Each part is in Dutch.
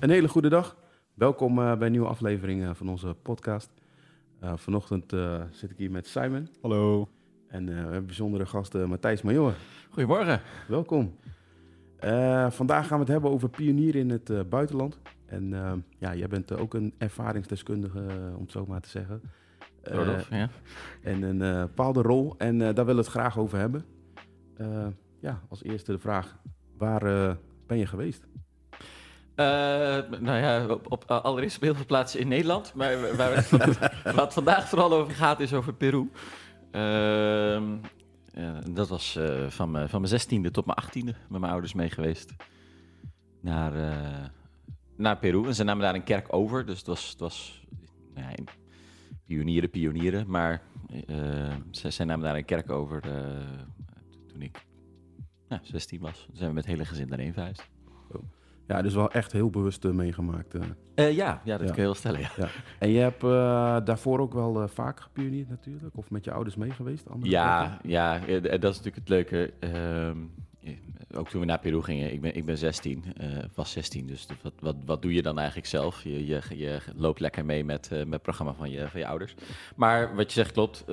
Een hele goede dag. Welkom eh, bij een nieuwe aflevering eh, van onze podcast. Uh, vanochtend uh, zit ik hier met Simon. Hallo. En we hebben bijzondere gast Matthijs Major. Goedemorgen. Welkom. vandaag gaan we het hebben over pionieren in het buitenland. En ja, jij bent ook een ervaringsdeskundige, om het zo maar te zeggen. Rodolf, ja. En een bepaalde rol. En daar willen we het graag over hebben. ja, als eerste de vraag, waar ben je geweest? Uh, nou ja, op, op allereerst heel veel plaatsen in Nederland. Maar waar vandaag vooral over gaat, is over Peru. Ja, dat was uh, van, mijn, van mijn zestiende tot mijn achttiende met mijn ouders mee geweest. Naar, naar Peru. En ze namen daar een kerk over. Dus het was, het was nou pionieren, pionieren. Maar ze, zij namen daar een kerk over toen ik nou, 16 was. Toen zijn we met het hele gezin daarheen verhuisd. Oh. Ja, dus wel echt heel bewust uh, meegemaakt. Uh. Uh, ja, ja, dat ja. kun je wel stellen. Ja. ja. En je hebt daarvoor ook wel vaak gepioneerd natuurlijk? Of met je ouders meegeweest? Ja, ja, dat is natuurlijk het leuke. Ehm, ook toen we naar Peru gingen, ik ben, ik ben 16, was 16, dus wat, wat, wat doe je dan eigenlijk zelf? Je, je, je loopt lekker mee met, met het programma van je, van je ouders. Maar wat je zegt klopt,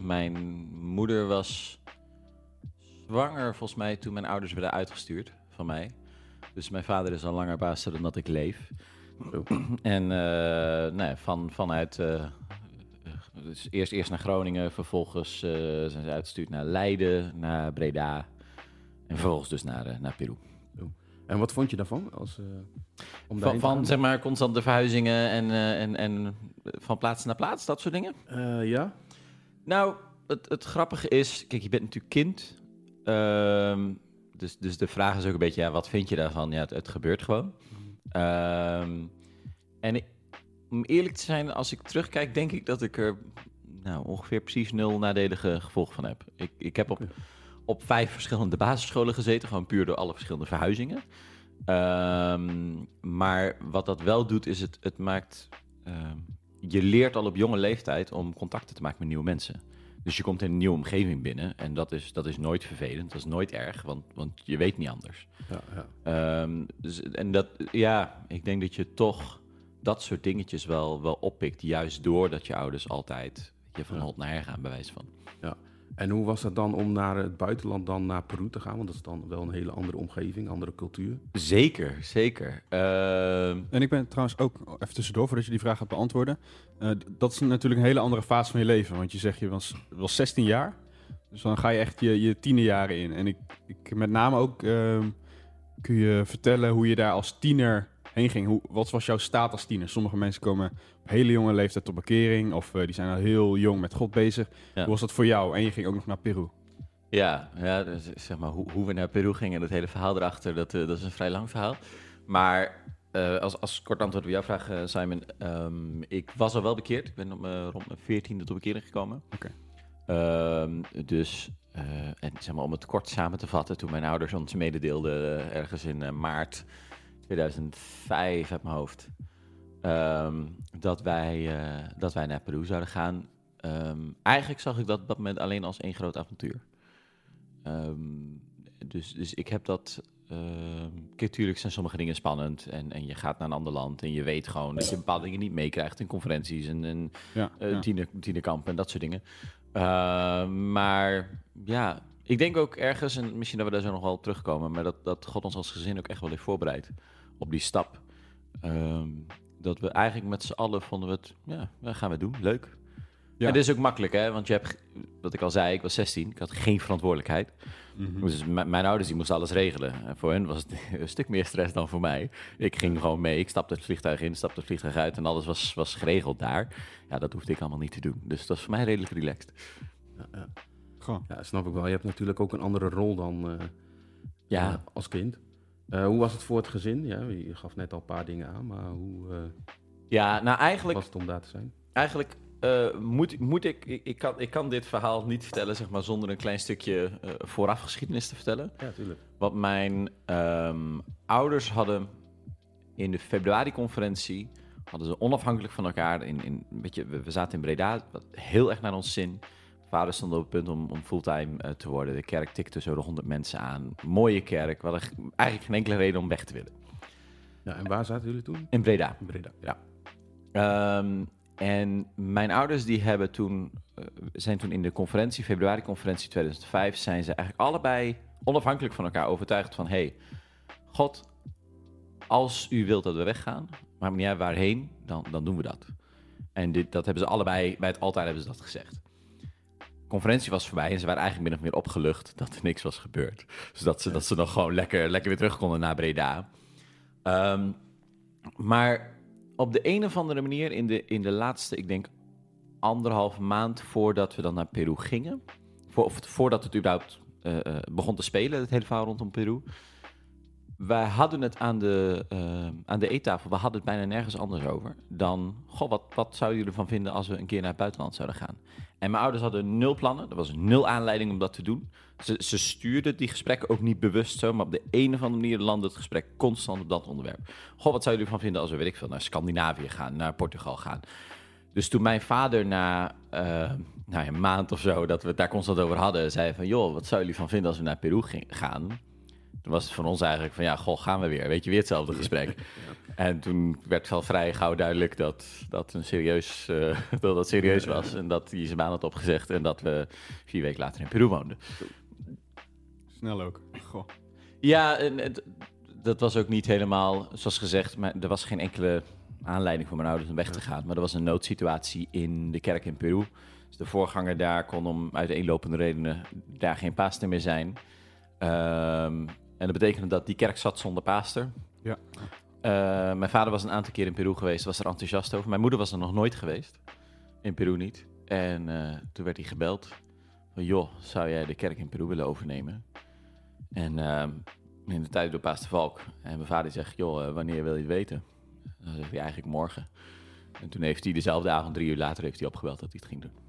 mijn moeder was zwanger volgens mij toen mijn ouders werden uitgestuurd van mij. Dus mijn vader is al langer baas dan dat ik leef. En uh, nou van, vanuit. Uh, dus eerst, eerst naar Groningen, vervolgens uh, zijn ze uitgestuurd naar Leiden, naar Breda. En vervolgens dus naar, naar Peru. En wat vond je daarvan? Als, om van, van zeg maar constante verhuizingen en, en, en van plaats naar plaats, dat soort dingen? ja. Nou, het, het grappige is, kijk, je bent natuurlijk kind. Ehm, dus, dus de vraag is ook een beetje, ja, wat vind je daarvan? Ja, het, het gebeurt gewoon. Um, en om eerlijk te zijn, als ik terugkijk, denk ik dat ik er nou, ongeveer precies nul nadelige gevolgen van heb. Ik, ik heb op, op vijf verschillende basisscholen gezeten, gewoon puur door alle verschillende verhuizingen. Um, maar wat dat wel doet, is het, het maakt. je leert al op jonge leeftijd om contacten te maken met nieuwe mensen. Dus je komt in een nieuwe omgeving binnen en dat is, dat is nooit vervelend, dat is nooit erg, want, want je weet niet anders. Ja, ja. Um, dus, en dat, ja, ik denk dat je toch dat soort dingetjes wel, wel oppikt, juist doordat je ouders altijd je van hot naar her gaan, bij wijze van. Ja, en hoe was het dan om naar het buitenland dan naar Peru te gaan? Want dat is dan wel een hele andere omgeving, andere cultuur. Zeker, zeker. Uh... En ik ben trouwens ook, even tussendoor voordat je die vraag gaat beantwoorden. Uh, dat is natuurlijk een hele andere fase van je leven. Want je zegt je was, was 16 jaar. Dus dan ga je echt je, je tienerjaren in. En ik, ik met name ook uh, kun je vertellen hoe je daar als tiener heen ging. Hoe, wat was jouw staat als tiener? Sommige mensen komen hele jonge leeftijd tot bekering. Of uh, die zijn al heel jong met God bezig. Ja. Hoe was dat voor jou? En je ging ook nog naar Peru. Ja, ja dus, zeg maar hoe, hoe we naar Peru gingen, dat hele verhaal erachter, dat, uh, dat is een vrij lang verhaal. Maar uh, als, als kort antwoord op jouw vraag, Simon. Um, ik was al wel bekeerd. Ik ben op, rond mijn veertiende tot bekering gekomen. Oké. Okay. Um, dus, en zeg maar om het kort samen te vatten, toen mijn ouders ons mededeelden ergens in maart 2005 uit mijn hoofd. Um, dat, wij, uh, dat wij naar Peru zouden gaan. Um, eigenlijk zag ik dat op dat moment alleen als één groot avontuur. Um, dus, dus ik heb dat. natuurlijk zijn sommige dingen spannend. En, en je gaat naar een ander land. En je weet gewoon dat je bepaalde dingen niet meekrijgt in conferenties en, en ja, uh, ja. tiener, tienerkampen en dat soort dingen. maar ja, ik denk ook ergens, en misschien dat we daar zo nog wel terugkomen, maar dat, dat God ons als gezin ook echt wel heeft voorbereid op die stap. Um, dat we eigenlijk met z'n allen vonden we het, ja, dat gaan we doen, leuk. Ja. En dit is ook makkelijk, hè? Want je hebt, wat ik al zei, ik was 16, ik had geen verantwoordelijkheid. Mm -hmm. Dus mijn ouders die moesten alles regelen. En voor hen was het een stuk meer stress dan voor mij. Ik ging gewoon mee, ik stapte het vliegtuig in, stapte het vliegtuig uit en alles was, was geregeld daar. Ja, dat hoefde ik allemaal niet te doen. Dus dat was voor mij redelijk relaxed. Ja, ja. Ja, snap ik wel. Je hebt natuurlijk ook een andere rol dan uh, ja. Uh, als kind. Uh, hoe was het voor het gezin? Ja, je gaf net al een paar dingen aan, maar hoe ja, nou eigenlijk, was het om daar te zijn? Eigenlijk moet, moet ik, ik, ik, kan, ik kan dit verhaal niet vertellen zeg maar, zonder een klein stukje vooraf geschiedenis te vertellen. Ja, tuurlijk. Wat mijn um, ouders hadden in de februari-conferentie, hadden ze onafhankelijk van elkaar, in, in, een beetje, we, we zaten in Breda, wat heel erg naar ons zin vader stond op het punt om, om fulltime uh, te worden. De kerk tikte zo de 100 mensen aan. Mooie kerk. We hadden eigenlijk geen enkele reden om weg te willen. Ja, en waar zaten jullie toen? In Breda. In Breda. Ja. Ehm, en mijn ouders die hebben toen, uh, zijn toen in de conferentie, februari-conferentie 2005, zijn ze eigenlijk allebei onafhankelijk van elkaar overtuigd van: hey, God, als u wilt dat we weggaan, maar niet uit waarheen, dan, dan doen we dat. En dit, dat hebben ze allebei, bij het altaar hebben ze dat gezegd. Conferentie was voorbij en ze waren eigenlijk min of meer opgelucht dat er niks was gebeurd. Dus dat ze, dat ze nog gewoon lekker, lekker weer terug konden naar Breda. Um, maar op de een of andere manier, in de, in de laatste, ik denk anderhalve maand voordat we dan naar Peru gingen, voor, of voordat het überhaupt uh, uh, begon te spelen, het hele verhaal rondom Peru, wij hadden het aan de, uh, aan de eettafel, we hadden het bijna nergens anders over dan, goh, wat, wat zouden jullie ervan vinden als we een keer naar het buitenland zouden gaan? En mijn ouders hadden nul plannen, er was nul aanleiding om dat te doen. Ze, ze stuurden die gesprekken ook niet bewust zo, maar op de een of andere manier landde het gesprek constant op dat onderwerp. Goh, wat zouden jullie ervan vinden als we, weet ik veel, naar Scandinavië gaan, naar Portugal gaan? Dus toen mijn vader na uh, nou, een maand of zo, dat we het daar constant over hadden, zei van, joh, wat zouden jullie van vinden als we naar Peru gaan? Toen was het van ons eigenlijk van, ja, goh, gaan we weer. Weet je, weer hetzelfde gesprek. En toen werd wel vrij gauw duidelijk dat dat, een serieus, uh, dat, dat serieus was. En dat hij zijn baan had opgezegd en dat we vier weken later in Peru woonden. Snel ook. Goh. Ja, en, het, dat was ook niet helemaal, zoals gezegd, maar er was geen enkele aanleiding voor mijn ouders om weg te gaan. Maar er was een noodsituatie in de kerk in Peru. Dus de voorganger daar kon om uiteenlopende redenen daar geen paaster meer zijn. Um, en dat betekende dat die kerk zat zonder paaster. Ja. Uh, mijn vader was een aantal keer in Peru geweest, was er enthousiast over. Mijn moeder was er nog nooit geweest. In Peru niet. En uh, toen werd hij gebeld. Van, joh, zou jij de kerk in Peru willen overnemen? En uh, in de tijd door Paas Valk. En mijn vader zegt, joh, wanneer wil je het weten? Dan zegt hij eigenlijk morgen. En toen heeft hij dezelfde avond, drie uur later, heeft hij opgebeld dat hij het ging doen.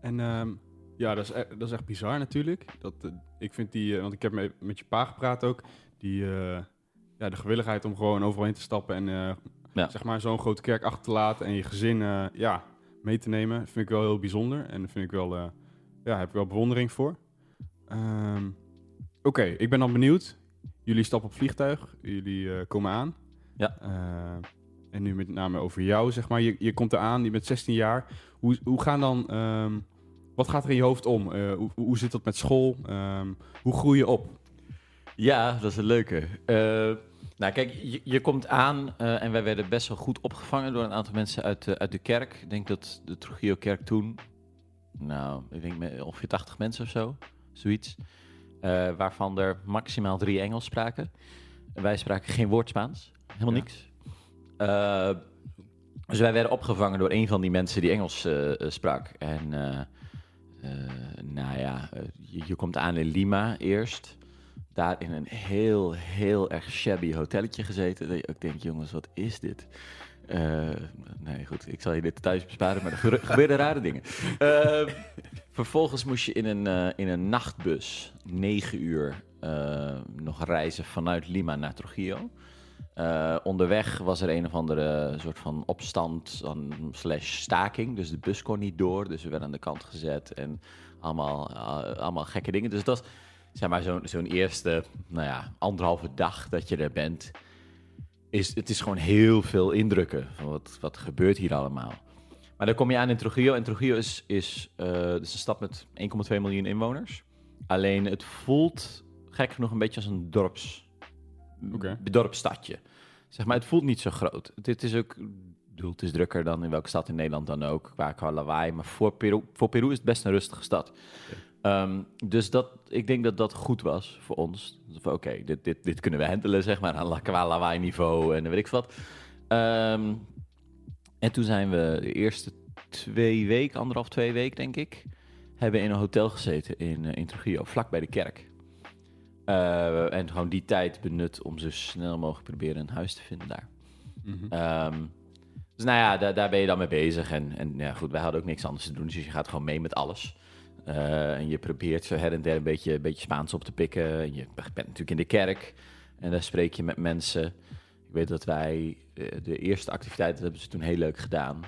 En um, ja, dat is, e-, dat is echt bizar natuurlijk. Dat, uh, ik vind die, uh, want ik heb mee, met je pa gepraat ook, die, uh, ja, de gewilligheid om gewoon overal heen te stappen en ja. zeg maar zo'n grote kerk achter te laten en je gezin ja, mee te nemen, vind ik wel heel bijzonder. En daar vind ik wel, ja, heb ik wel bewondering voor. Um, Oké, okay, ik ben dan benieuwd. Jullie stappen op vliegtuig, jullie komen aan. Ja. en nu met name over jou, zeg maar. Je, je komt eraan, je bent 16 jaar. Hoe, hoe gaan dan... Um, wat gaat er in je hoofd om? Uh, hoe, hoe, zit dat met school? Um, hoe groei je op? Ja, dat is een leuke. Uh, nou, kijk, je, je komt aan uh, en wij werden best wel goed opgevangen door een aantal mensen uit, uit de kerk. Ik denk dat de Trujillo-kerk toen, nou, ik denk ongeveer 80 mensen of zo, zoiets. waarvan er maximaal drie Engels spraken. En wij spraken geen woord Spaans, helemaal ja. niks. dus wij werden opgevangen door een van die mensen die Engels sprak. En uh, nou ja, uh, je, je, komt aan in Lima eerst. Daar in een heel, heel erg shabby hotelletje gezeten. Dat je ook denkt, jongens, wat is dit? Uh, nee, goed, ik zal je dit thuis besparen, maar er gebeuren rare dingen. vervolgens moest je in een, in een nachtbus negen uur nog reizen vanuit Lima naar Trujillo. Uh, onderweg was er een of andere soort van opstand slash staking. Dus de bus kon niet door. Dus we werden aan de kant gezet en allemaal, uh, allemaal gekke dingen. Dus dat was zeg maar zo'n zo'n eerste, nou ja, anderhalve dag dat je er bent. Is, het is gewoon heel veel indrukken van wat, wat gebeurt hier allemaal. Maar dan kom je aan in Trujillo. En Trujillo is, is, dus een stad met 1,2 miljoen inwoners. Alleen het voelt gek genoeg een beetje als een dorps okay. dorpstadje. Zeg maar, het voelt niet zo groot. Dit is ook, bedoel, het is drukker dan in welke stad in Nederland dan ook, qua, qua lawaai. Maar voor Peru, voor Peru is het best een rustige stad. Okay. Um, dus dat, ik denk dat dat goed was voor ons. Oké, okay, dit, dit, dit kunnen we handelen, zeg maar, aan qua lawaai niveau en weet ik wat. Um, en toen zijn we de eerste twee weken, anderhalf, twee weken denk ik, hebben in een hotel gezeten in, in Trujillo, vlak bij de kerk. Uh, en gewoon die tijd benut om zo snel mogelijk proberen een huis te vinden daar. Mm -hmm. um, dus nou ja, daar, daar, ben je dan mee bezig. En, en ja, goed, wij hadden ook niks anders te doen. Dus je gaat gewoon mee met alles. Uh, en je probeert zo her en der een beetje, een beetje Spaans op te pikken. En je bent natuurlijk in de kerk. En daar spreek je met mensen. Ik weet dat wij uh, de eerste activiteit, dat hebben ze toen heel leuk gedaan.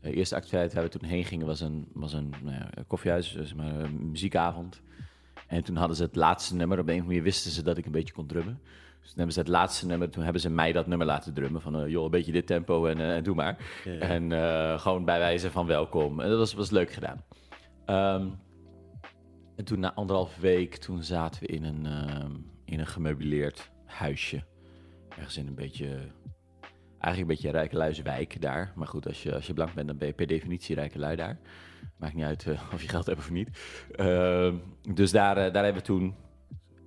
De eerste activiteit waar we toen heen gingen was een, was een nou ja, koffiehuis, dus maar een muziekavond. En toen hadden ze het laatste nummer. Op een of andere manier wisten ze dat ik een beetje kon drummen. Dus toen hebben ze het laatste nummer, toen hebben ze mij dat nummer laten drummen. Van, uh, joh, een beetje dit tempo en, uh, doe maar. En uh, gewoon bij wijze van welkom. En dat was, was leuk gedaan. Um, en toen na anderhalf week, toen zaten we in een, in een gemeubileerd huisje. Ergens in een beetje, eigenlijk een beetje Rijkeluiswijk daar. Maar goed, als je, als je blank bent, dan ben je per definitie Rijkelui daar. Maakt niet uit of je geld hebt of niet. Uh, dus daar, daar hebben we toen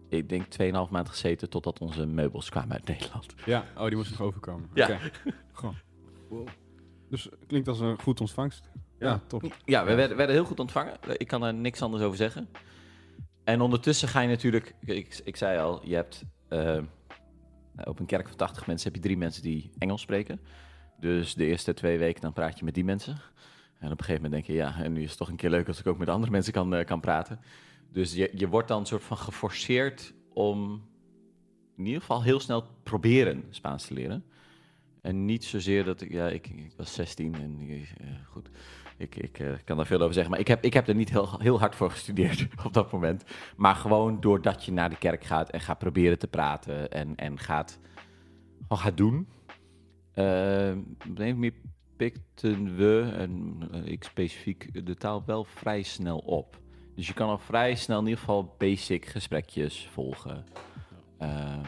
ik denk 2,5 maand gezeten totdat onze meubels kwamen uit Nederland. Ja, oh, die moesten nog overkomen. Ja. Okay. Wow. Dus klinkt als een goed ontvangst. Ja, ja top. Ja, we werden, werden, heel goed ontvangen. Ik kan er niks anders over zeggen. En ondertussen ga je natuurlijk, ik, ik zei al, je hebt uh, op een kerk van 80 mensen heb je drie mensen die Engels spreken. Dus de eerste twee weken dan praat je met die mensen. En op een gegeven moment denk je, ja, en nu is het toch een keer leuk als ik ook met andere mensen kan, uh, kan praten. Dus je, je wordt dan soort van geforceerd om in ieder geval heel snel proberen Spaans te leren. En niet zozeer dat ik, ja, ik, ik was 16 en uh, goed, ik, ik uh, kan daar veel over zeggen. Maar ik heb, ik heb er niet heel, heel hard voor gestudeerd op dat moment. Maar gewoon doordat je naar de kerk gaat en gaat proberen te praten en, en gaat, gaat doen. Uh, manier pikten we, en ik specifiek, de taal wel vrij snel op. Dus je kan al vrij snel in ieder geval basic gesprekjes volgen. Ja. Uh,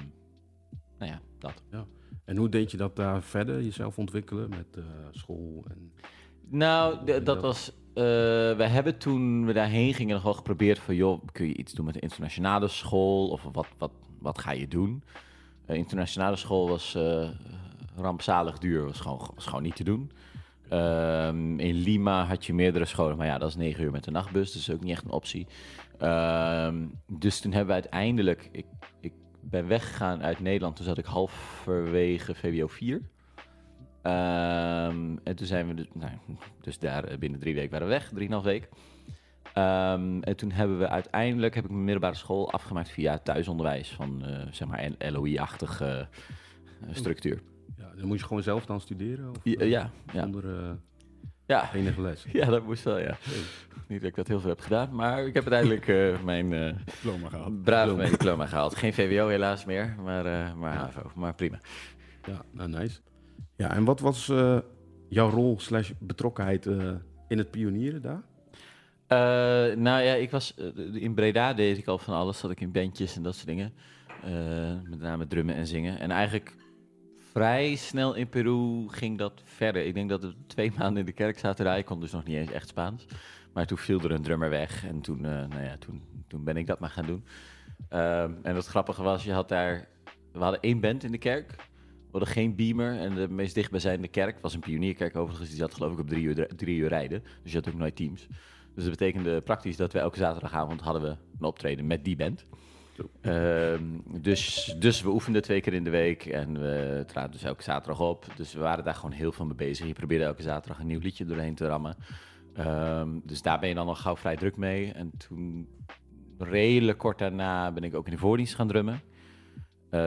nou ja, dat. Ja. En hoe denk je dat daar verder jezelf ontwikkelen met uh, school? En nou, dat, dat was. Uh, we hebben toen we daarheen gingen nog wel geprobeerd van, joh, kun je iets doen met de internationale school? Of wat, wat, wat ga je doen? Uh, internationale school was rampzalig duur, was gewoon, was gewoon niet te doen. Um, in Lima had je meerdere scholen, maar ja, dat is negen uur met de nachtbus, dus ook niet echt een optie. Um, dus toen hebben we uiteindelijk, ik, ik ben weggegaan uit Nederland, toen zat ik halverwege VWO 4. Um, en toen zijn we dus, nou, dus daar binnen drie weken waren we weg, drieënhalf week. En toen hebben we uiteindelijk, heb ik mijn middelbare school afgemaakt via thuisonderwijs van, uh, zeg maar, LOI-achtige uh, structuur. Dan moet je gewoon zelf dan studeren? Of, ja, ja, ja. Zonder uh, ja. enige les? Ja, dat moest wel, ja. Niet dat ik dat heel veel heb gedaan, maar ik heb uiteindelijk uh, mijn uh, diploma gehaald. Braaf diploma. mijn diploma gehaald. Geen VWO helaas meer, maar, uh, maar ja. HAVO. Maar prima. Ja, nou nice. Ja, en wat was jouw rol slash betrokkenheid in het pionieren daar? Uh, nou ja, ik was in Breda deed ik al van alles. Zat ik in bandjes en dat soort dingen. Uh, met name drummen en zingen. En eigenlijk vrij snel in Peru ging dat verder. Ik denk dat we twee maanden in de kerk zaten. Ik kon dus nog niet eens echt Spaans. Maar toen viel er een drummer weg. En toen, uh, nou ja, toen, toen ben ik dat maar gaan doen. Uh, en het grappige was, je had daar... We hadden één band in de kerk. We hadden geen beamer. En de meest dichtbijzijnde kerk was een pionierkerk overigens. Die zat geloof ik op drie uur, drie uur rijden. Dus je had ook nooit teams. Dus dat betekende praktisch dat we elke zaterdagavond hadden we een optreden met die band. Uh, dus, dus we oefenden twee keer in de week en we traden dus elke zaterdag op. Dus we waren daar gewoon heel veel mee bezig. Je probeerde elke zaterdag een nieuw liedje doorheen te rammen. Um, dus daar ben je dan al gauw vrij druk mee. En toen, redelijk kort daarna, ben ik ook in de voordienst gaan drummen. Uh,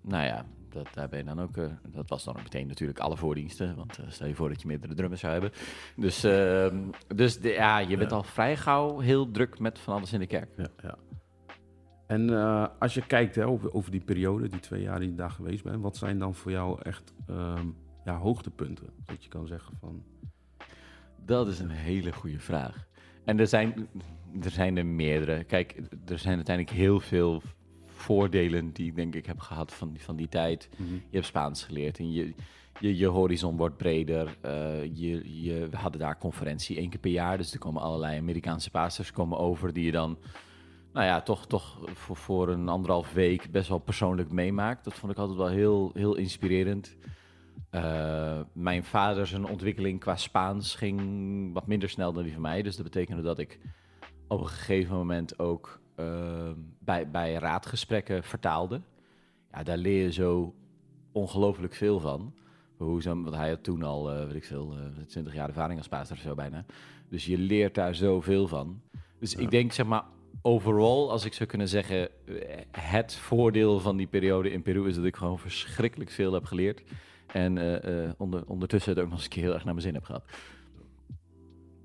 nou ja, dat, daar ben je dan ook. Uh, dat was dan ook meteen natuurlijk alle voordiensten. Want uh, stel je voor dat je meerdere drummers zou hebben. Dus, dus de, ja, je bent ja. al vrij gauw heel druk met van alles in de kerk. Ja, ja. En uh, als je kijkt hè, over, over, die periode, die twee jaar die je daar geweest bent, wat zijn dan voor jou echt um, ja, hoogtepunten? Dat je kan zeggen van. Dat is een hele goede vraag. En er zijn, er zijn er meerdere. Kijk, er zijn uiteindelijk heel veel voordelen die ik denk ik heb gehad van, van die tijd. Mm-hmm. Je hebt Spaans geleerd en je, je, je horizon wordt breder. Uh, je, je, we hadden daar conferentie één keer per jaar, dus er komen allerlei Amerikaanse pastors komen over die je dan nou ja, toch, toch voor, voor een anderhalf week best wel persoonlijk meemaakt. Dat vond ik altijd wel heel, heel inspirerend. Uh, mijn vader zijn ontwikkeling qua Spaans ging wat minder snel dan die van mij. Dus dat betekende dat ik op een gegeven moment ook uh, bij, bij raadgesprekken vertaalde. Ja, daar leer je zo ongelooflijk veel van. Hoe zo, want hij had toen al, uh, weet ik veel, 20 jaar ervaring als pastor of zo bijna. Dus je leert daar zoveel van. Dus ja. ik denk, zeg maar, overal, als ik zou kunnen zeggen, het voordeel van die periode in Peru is dat ik gewoon verschrikkelijk veel heb geleerd. En uh, uh, onder, ondertussen het ook nog eens een keer heel erg naar mijn zin heb gehad.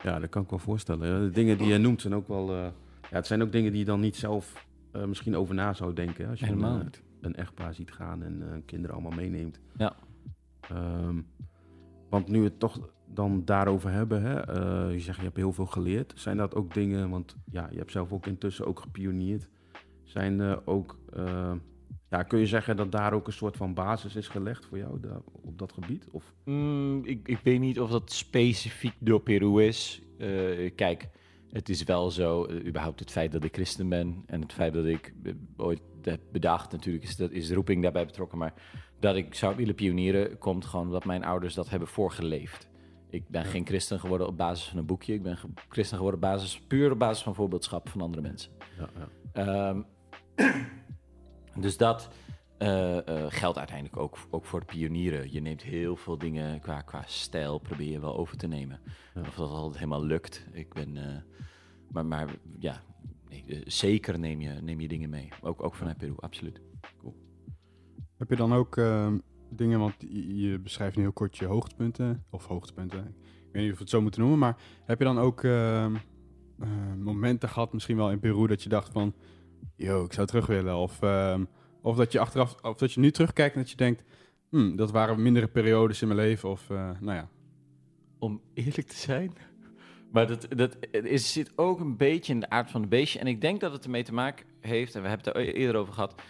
Ja, dat kan ik wel voorstellen. De dingen die je noemt zijn ook wel uh, ja, het zijn ook dingen die je dan niet zelf misschien over na zou denken. Als je Helemaal een, een echtpaar ziet gaan en kinderen allemaal meeneemt. Ja. Ehm, want nu het toch dan daarover hebben, hè, je zegt je hebt heel veel geleerd. Zijn dat ook dingen, want ja, je hebt zelf ook intussen ook gepioneerd. Zijn ook ja, kun je zeggen dat daar ook een soort van basis is gelegd voor jou daar, op dat gebied? Of? Mm, ik, ik weet niet of dat specifiek door Peru is. Uh, kijk, het is wel zo, überhaupt het feit dat ik christen ben en het feit dat ik ooit heb bedacht, natuurlijk is, dat, is de roeping daarbij betrokken, maar dat ik zou willen pionieren, komt gewoon omdat mijn ouders dat hebben voorgeleefd. Ik ben geen christen geworden op basis van een boekje. Ik ben christen geworden op basis, puur op basis van voorbeeldschap van andere mensen. Ja, ja. Um, dus dat uh, uh, geldt uiteindelijk ook, ook voor de pionieren. Je neemt heel veel dingen qua, qua stijl, probeer je wel over te nemen. Of dat altijd helemaal lukt. Ik ben, uh, maar, maar ja, nee, zeker neem je, neem je dingen mee. Ook, ook vanuit Peru, absoluut. Cool. Heb je dan ook ehm, dingen, want je, beschrijft nu heel kort je hoogtepunten, of hoogtepunten, ik weet niet of we het zo moeten noemen, maar heb je dan ook ehm, momenten gehad, misschien wel in Peru, dat je dacht van yo, ik zou terug willen. Of, ehm, of dat je achteraf, of dat je nu terugkijkt en dat je denkt, hmm, dat waren mindere periodes in mijn leven. Of, uh, nou ja. Om eerlijk te zijn. Maar dat, dat is, zit ook een beetje in de aard van het beestje. En ik denk dat het ermee te maken heeft, en we hebben het er eerder over gehad.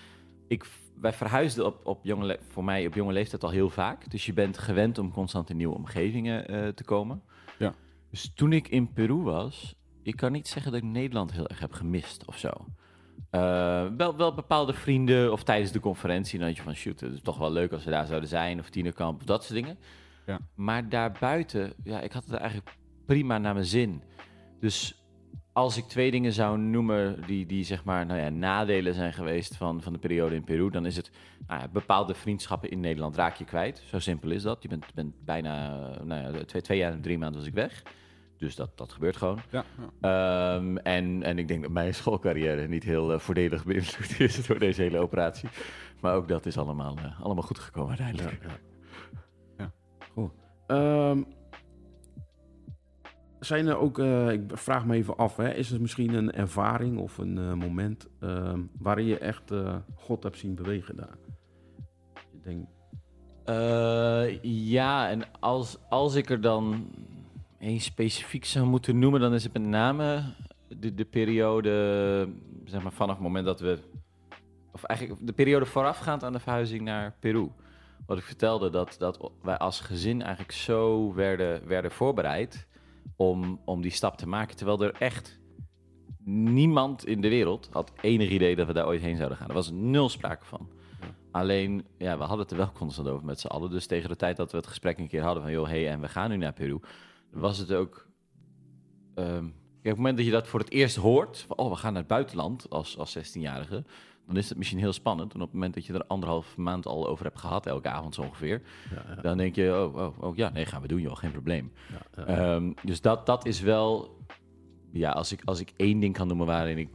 Ik, wij verhuisden op, op jonge, voor mij op jonge leeftijd al heel vaak. Dus je bent gewend om constant in nieuwe omgevingen uh, te komen. Ja. Dus toen ik in Peru was, ik kan niet zeggen dat ik Nederland heel erg heb gemist of zo. Uh, wel, wel bepaalde vrienden of tijdens de conferentie. Dan je van shoot, het is toch wel leuk als we daar zouden zijn. Of tienerkamp of dat soort dingen. Ja. Maar daarbuiten, ja, ik had het eigenlijk prima naar mijn zin. Dus als ik twee dingen zou noemen die, die zeg maar, nou ja, nadelen zijn geweest van, van de periode in Peru, dan is het nou ja, bepaalde vriendschappen in Nederland raak je kwijt. Zo simpel is dat. Je bent, bent bijna nou ja, twee, twee jaar en drie maanden was ik weg. Dus dat, dat gebeurt gewoon. Ja, ja. Um, en, en ik denk dat mijn schoolcarrière niet heel uh, voordelig beïnvloed is door deze hele operatie. Maar ook dat is allemaal, uh, allemaal goed gekomen uiteindelijk. Ja, ja. Goed. Um, zijn er ook, uh, ik vraag me even af, hè, is er misschien een ervaring of een moment um, waarin je echt God hebt zien bewegen daar? Ik denk... ja, en als, als ik er dan één specifiek zou moeten noemen, dan is het met name de, de periode, zeg maar vanaf het moment dat we, of eigenlijk de periode voorafgaand aan de verhuizing naar Peru. Wat ik vertelde, dat, dat wij als gezin eigenlijk zo werden, werden voorbereid om, om die stap te maken. Terwijl er echt niemand in de wereld had enig idee dat we daar ooit heen zouden gaan. Er was nul sprake van. Alleen, ja, we hadden het er wel constant over met z'n allen. Dus tegen de tijd dat we het gesprek een keer hadden van... joh, hey, en we gaan nu naar Peru was het ook. Um, op het moment dat je dat voor het eerst hoort, oh, we gaan naar het buitenland als, als 16-jarige, dan is het misschien heel spannend. En op het moment dat je er anderhalf maand al over hebt gehad, elke avond zo ongeveer, ja, ja. dan denk je, oh, oh, oh, ja, nee, gaan we doen, joh, geen probleem. Ja, um, dus dat, dat is wel, ja, als ik, als ik één ding kan noemen waarin ik,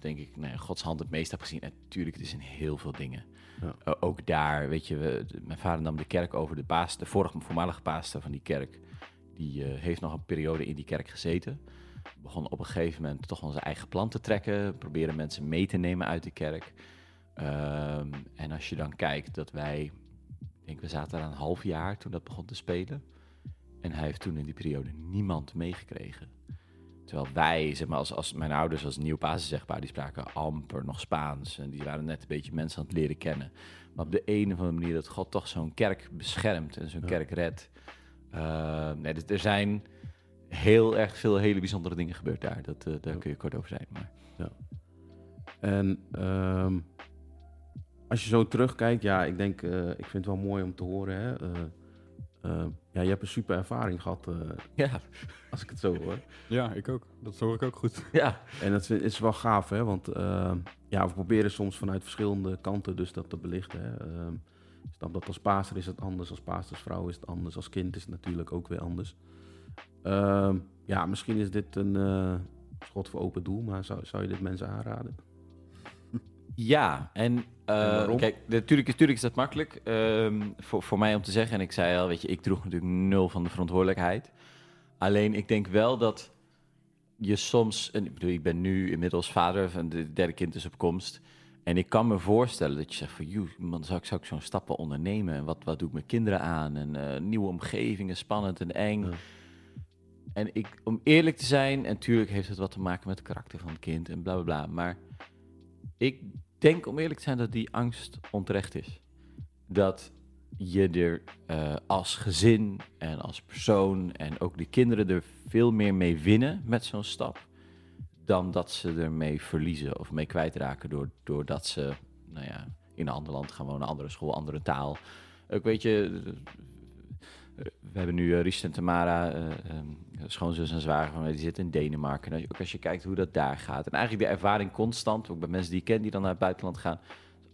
denk ik, nee, Gods hand het meest heb gezien, natuurlijk, het is in heel veel dingen. Uh, ook daar, weet je, we, mijn vader nam de kerk over, de paas, de vorige voormalige paaster van die kerk die uh, heeft nog een periode in die kerk gezeten. Begon op een gegeven moment toch onze eigen plan te trekken. Proberen mensen mee te nemen uit de kerk. Um, en als je dan kijkt dat wij, ik denk we zaten daar een half jaar toen dat begon te spelen. En hij heeft toen in die periode niemand meegekregen. Terwijl wij, zeg maar, als, als mijn ouders als nieuw zeg maar, die spraken amper nog Spaans. En die waren net een beetje mensen aan het leren kennen. Maar op de een of andere manier dat God toch zo'n kerk beschermt en zo'n ja. kerk redt. Uh, nee, dus er zijn heel erg veel hele bijzondere dingen gebeurd daar. Dat, uh, daar kun je kort over zijn. Maar. Ja. En um, als je zo terugkijkt, ja, ik denk, uh, ik vind het wel mooi om te horen. Hè? ja, je hebt een super ervaring gehad. ja. Als ik het zo hoor. Ja, ik ook. Dat hoor ik ook goed. Ja. En dat is wel gaaf, hè? Want ja, we proberen soms vanuit verschillende kanten dus dat te belichten. Hè? Ehm, snap dat als paaster is het anders, als paastersvrouw is het anders, als kind is het natuurlijk ook weer anders. Uh, ja, misschien is dit een uh, schot voor open doel, maar zou, zou je dit mensen aanraden? Ja, en, uh, kijk, natuurlijk, natuurlijk is dat makkelijk um, voor, voor mij om te zeggen. En ik zei al, weet je, ik droeg natuurlijk nul van de verantwoordelijkheid. Alleen ik denk wel dat je soms, en ik bedoel, ik ben nu inmiddels vader van de derde kind is op komst. En ik kan me voorstellen dat je zegt van, joh, man, zou ik, zou ik zo'n stappen ondernemen? En wat, wat doe ik mijn kinderen aan? En eh, nieuwe omgevingen, spannend en eng. Ja. En ik, om eerlijk te zijn, en natuurlijk heeft het wat te maken met het karakter van het kind en bla bla bla. Maar ik denk om eerlijk te zijn dat die angst onterecht is. Dat je er eh, als gezin en als persoon en ook de kinderen er veel meer mee winnen met zo'n stap. Dan dat ze ermee verliezen of mee kwijtraken door, doordat ze nou ja, in een ander land gaan wonen, andere school, andere taal. Ook weet je, we hebben nu uh, Ries en Tamara, eh, ehm, schoonzus en zwager van mij, die zitten in Denemarken. En als je- ook als je kijkt hoe dat daar gaat. En eigenlijk de ervaring constant, ook bij mensen die ik ken die dan naar het buitenland gaan.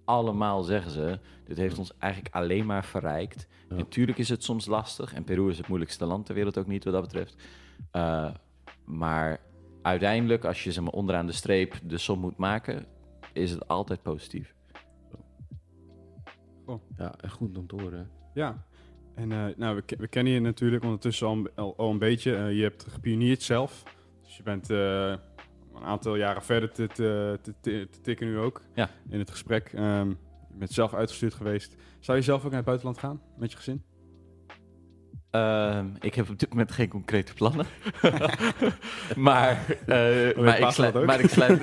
Allemaal zeggen ze, dit heeft ons eigenlijk alleen maar verrijkt. Ja. Natuurlijk is het soms lastig. En Peru is het moeilijkste land ter wereld ook niet wat dat betreft. Eh, maar uiteindelijk, als je zeg maar, onderaan de streep de som moet maken, is het altijd positief. Ja, echt goed om te horen. Ja. En eh, nou, we, ke- we kennen je natuurlijk ondertussen al, een- al, al een beetje. Eh, je hebt gepioneerd zelf. Dus je bent eh, een aantal jaren verder te, te, te, tikken nu ook. Ja. In het gesprek. Ehm, je bent zelf uitgestuurd geweest. Zou je zelf ook naar het buitenland gaan met je gezin? Ehm, ik heb op dit moment geen concrete plannen. maar, eh, maar, ik sluit, maar ik sluit.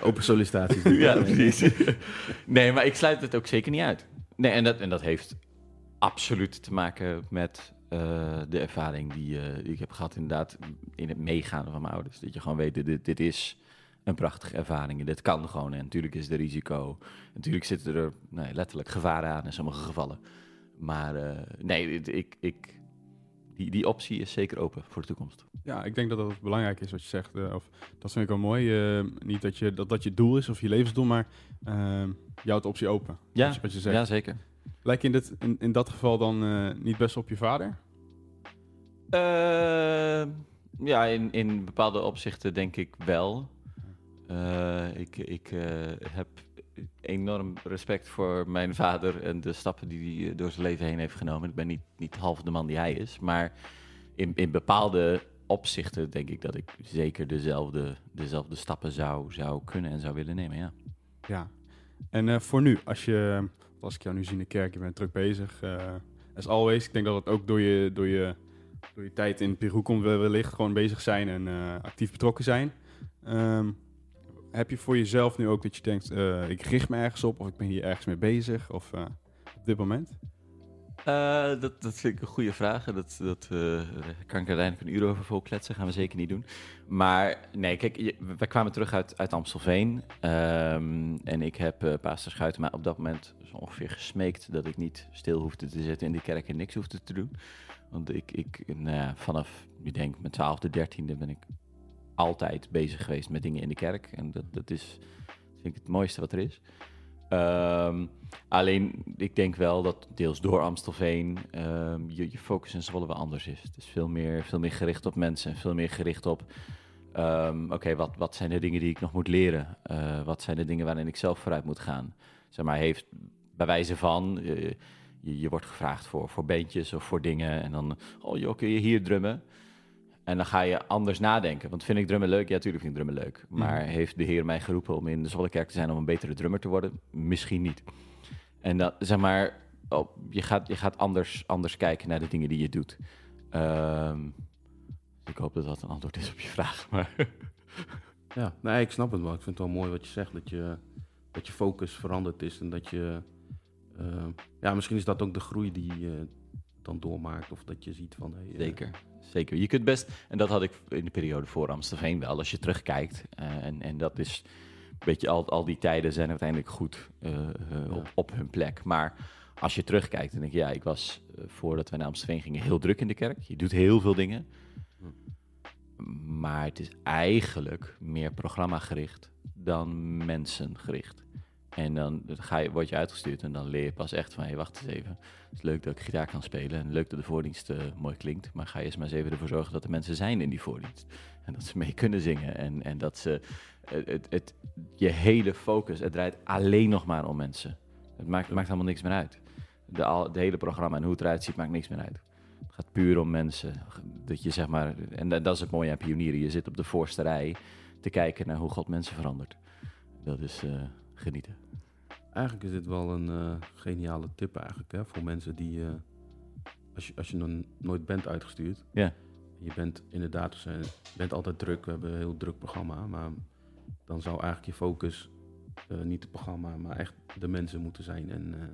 Open sollicitaties. ja, precies. nee, maar ik sluit het ook zeker niet uit. Nee, en dat, en dat heeft absoluut te maken met eh, de ervaring die, eh, die ik heb gehad, inderdaad, in het meegaan van mijn ouders. Dat je gewoon weet, dit, dit is een prachtige ervaring. En dit kan gewoon. En natuurlijk is er risico. Natuurlijk zitten er nee, letterlijk gevaren aan in sommige gevallen. Maar eh, nee, ik, ik, die, die optie is zeker open voor de toekomst. Ja, ik denk dat dat belangrijk is wat je zegt. of, dat vind ik wel mooi. niet dat, je, dat dat je doel is of je levensdoel, maar je houdt de optie open. Ja, Wat je, wat je zegt. ja zeker. Lijkt je in, dit, in, in dat geval dan eh, niet best op je vader? Eh, ja, in, in bepaalde opzichten denk ik wel. Eh, ik ik heb enorm respect voor mijn vader en de stappen die hij door zijn leven heen heeft genomen. Ik ben niet, niet half de man die hij is, maar in, in bepaalde opzichten denk ik dat ik zeker dezelfde, dezelfde stappen zou, zou kunnen en zou willen nemen, ja. Ja. En voor nu, als, je, als ik jou nu zie in de kerk, je bent druk bezig. eh as always, ik denk dat het ook door je, door je, door je tijd in Peru komt wel- wellicht gewoon bezig zijn en eh, actief betrokken zijn. Ehm, heb je voor jezelf nu ook dat je denkt, eh, ik richt me ergens op of ik ben hier ergens mee bezig of op dit moment? Eh, dat, dat vind ik een goede vraag. Dat, dat eh, kan ik uiteindelijk een uur over vol kletsen. Gaan we zeker niet doen. Maar nee, kijk, we kwamen terug uit, uit Amstelveen. Ehm, en ik heb uh, Pastor Schuitema op dat moment zo ongeveer gesmeekt dat ik niet stil hoefde te zitten in die kerk en niks hoefde te doen. Want ik, ik nou ja, vanaf, ik denk, mijn twaalfde, dertiende ben ik altijd bezig geweest met dingen in de kerk. En dat, dat is, vind ik het mooiste wat er is. Ehm, alleen, ik denk wel dat deels door Amstelveen ehm, je, je focus in Zwolle wel anders is. Het is veel meer, veel meer gericht op mensen en veel meer gericht op... ehm, Oké, wat, wat zijn de dingen die ik nog moet leren? Eh, wat zijn de dingen waarin ik zelf vooruit moet gaan? Zeg maar, heeft bij wijze van... eh, je, je wordt gevraagd voor, voor bandjes of voor dingen en dan... Oh joh, kun je hier drummen? En dan ga je anders nadenken. Want vind ik drummen leuk? Ja, natuurlijk vind ik drummen leuk. Maar Mhm. heeft de Heer mij geroepen om in de Zwollekerk te zijn om een betere drummer te worden? Misschien niet. En dat, zeg maar, oh, je gaat, je gaat anders, anders kijken naar de dingen die je doet. Ehm, ik hoop dat dat een antwoord is op je vraag. Maar Ja, nee, ik snap het wel. Ik vind het wel mooi wat je zegt, dat je, dat je focus veranderd is en dat je... eh, ja, misschien is dat ook de groei die je dan doormaakt of dat je ziet van... Hey, eh, Zeker, zeker. Je kunt best, en dat had ik in de periode voor Amstelveen wel, als je terugkijkt. eh, en, en dat is, weet je, al, al die tijden zijn uiteindelijk goed eh, op, op hun plek. Maar als je terugkijkt, denk je, ja, ik was voordat we naar Amstelveen gingen heel druk in de kerk. Je doet heel veel dingen. Maar het is eigenlijk meer programmagericht dan mensengericht. En dan ga je, word je uitgestuurd en dan leer je pas echt van... hé, wacht eens even. Het is leuk dat ik gitaar kan spelen en leuk dat de voordienst eh, mooi klinkt. Maar ga je eens maar eens even ervoor zorgen dat er mensen zijn in die voordienst. En dat ze mee kunnen zingen en, en dat ze... Het, het- je hele focus, het draait alleen nog maar om mensen. Het maakt, maakt helemaal niks meer uit. De, al, de hele programma en hoe het eruit ziet, maakt niks meer uit. Het gaat puur om mensen. Dat je zeg maar, en dat is het mooie aan pionieren. Je zit op de voorste rij te kijken naar hoe God mensen verandert. Dat is eh, genieten. Eigenlijk is dit wel een eh, geniale tip eigenlijk, hè, voor mensen die, eh, als, je, als je nog nooit bent uitgestuurd. Ja. Je bent inderdaad, je bent altijd druk, we hebben een heel druk programma, maar dan zou eigenlijk je focus eh, niet het programma, maar echt de mensen moeten zijn en eh,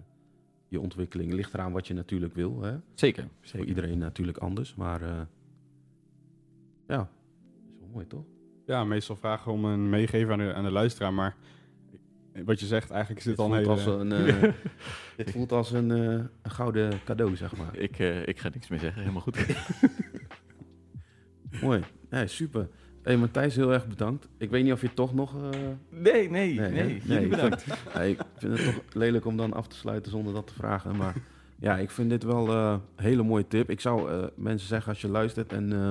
je ontwikkeling. Ligt eraan wat je natuurlijk wil, hè. Zeker. Voor iedereen natuurlijk anders, maar eh, ja, is wel mooi toch? Ja, meestal vragen om een meegeven aan de, aan de luisteraar, maar wat je zegt, eigenlijk is dit, al een als een, eh, dit voelt als een, eh, een gouden cadeau, zeg maar. Ik, eh, ik ga niks meer zeggen. Helemaal goed. Mooi. Nee, super. Hey, Matthijs, heel erg bedankt. Ik weet niet of je toch nog... eh, Nee, nee, nee. Ik bedankt. ja, ik vind het toch lelijk om dan af te sluiten zonder dat te vragen. Maar ja, ik vind dit wel eh, een hele mooie tip. Ik zou eh, mensen zeggen als je luistert en eh,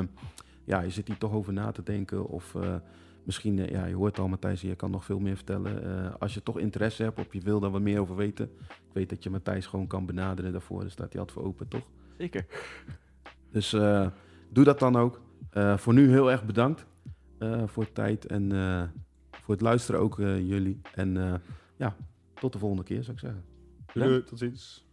ja, je zit hier toch over na te denken. Of eh, misschien, eh, ja, je hoort al Matthijs, je kan nog veel meer vertellen. Eh, als je toch interesse hebt of je wil daar wat meer over weten. Ik weet dat je Matthijs gewoon kan benaderen daarvoor. Daar staat hij altijd voor open, toch? Zeker. Dus eh, doe dat dan ook. Eh, voor nu heel erg bedankt eh, voor de tijd en eh, voor het luisteren ook jullie. En eh, ja, tot de volgende keer zou ik zeggen. Doei, tot ziens.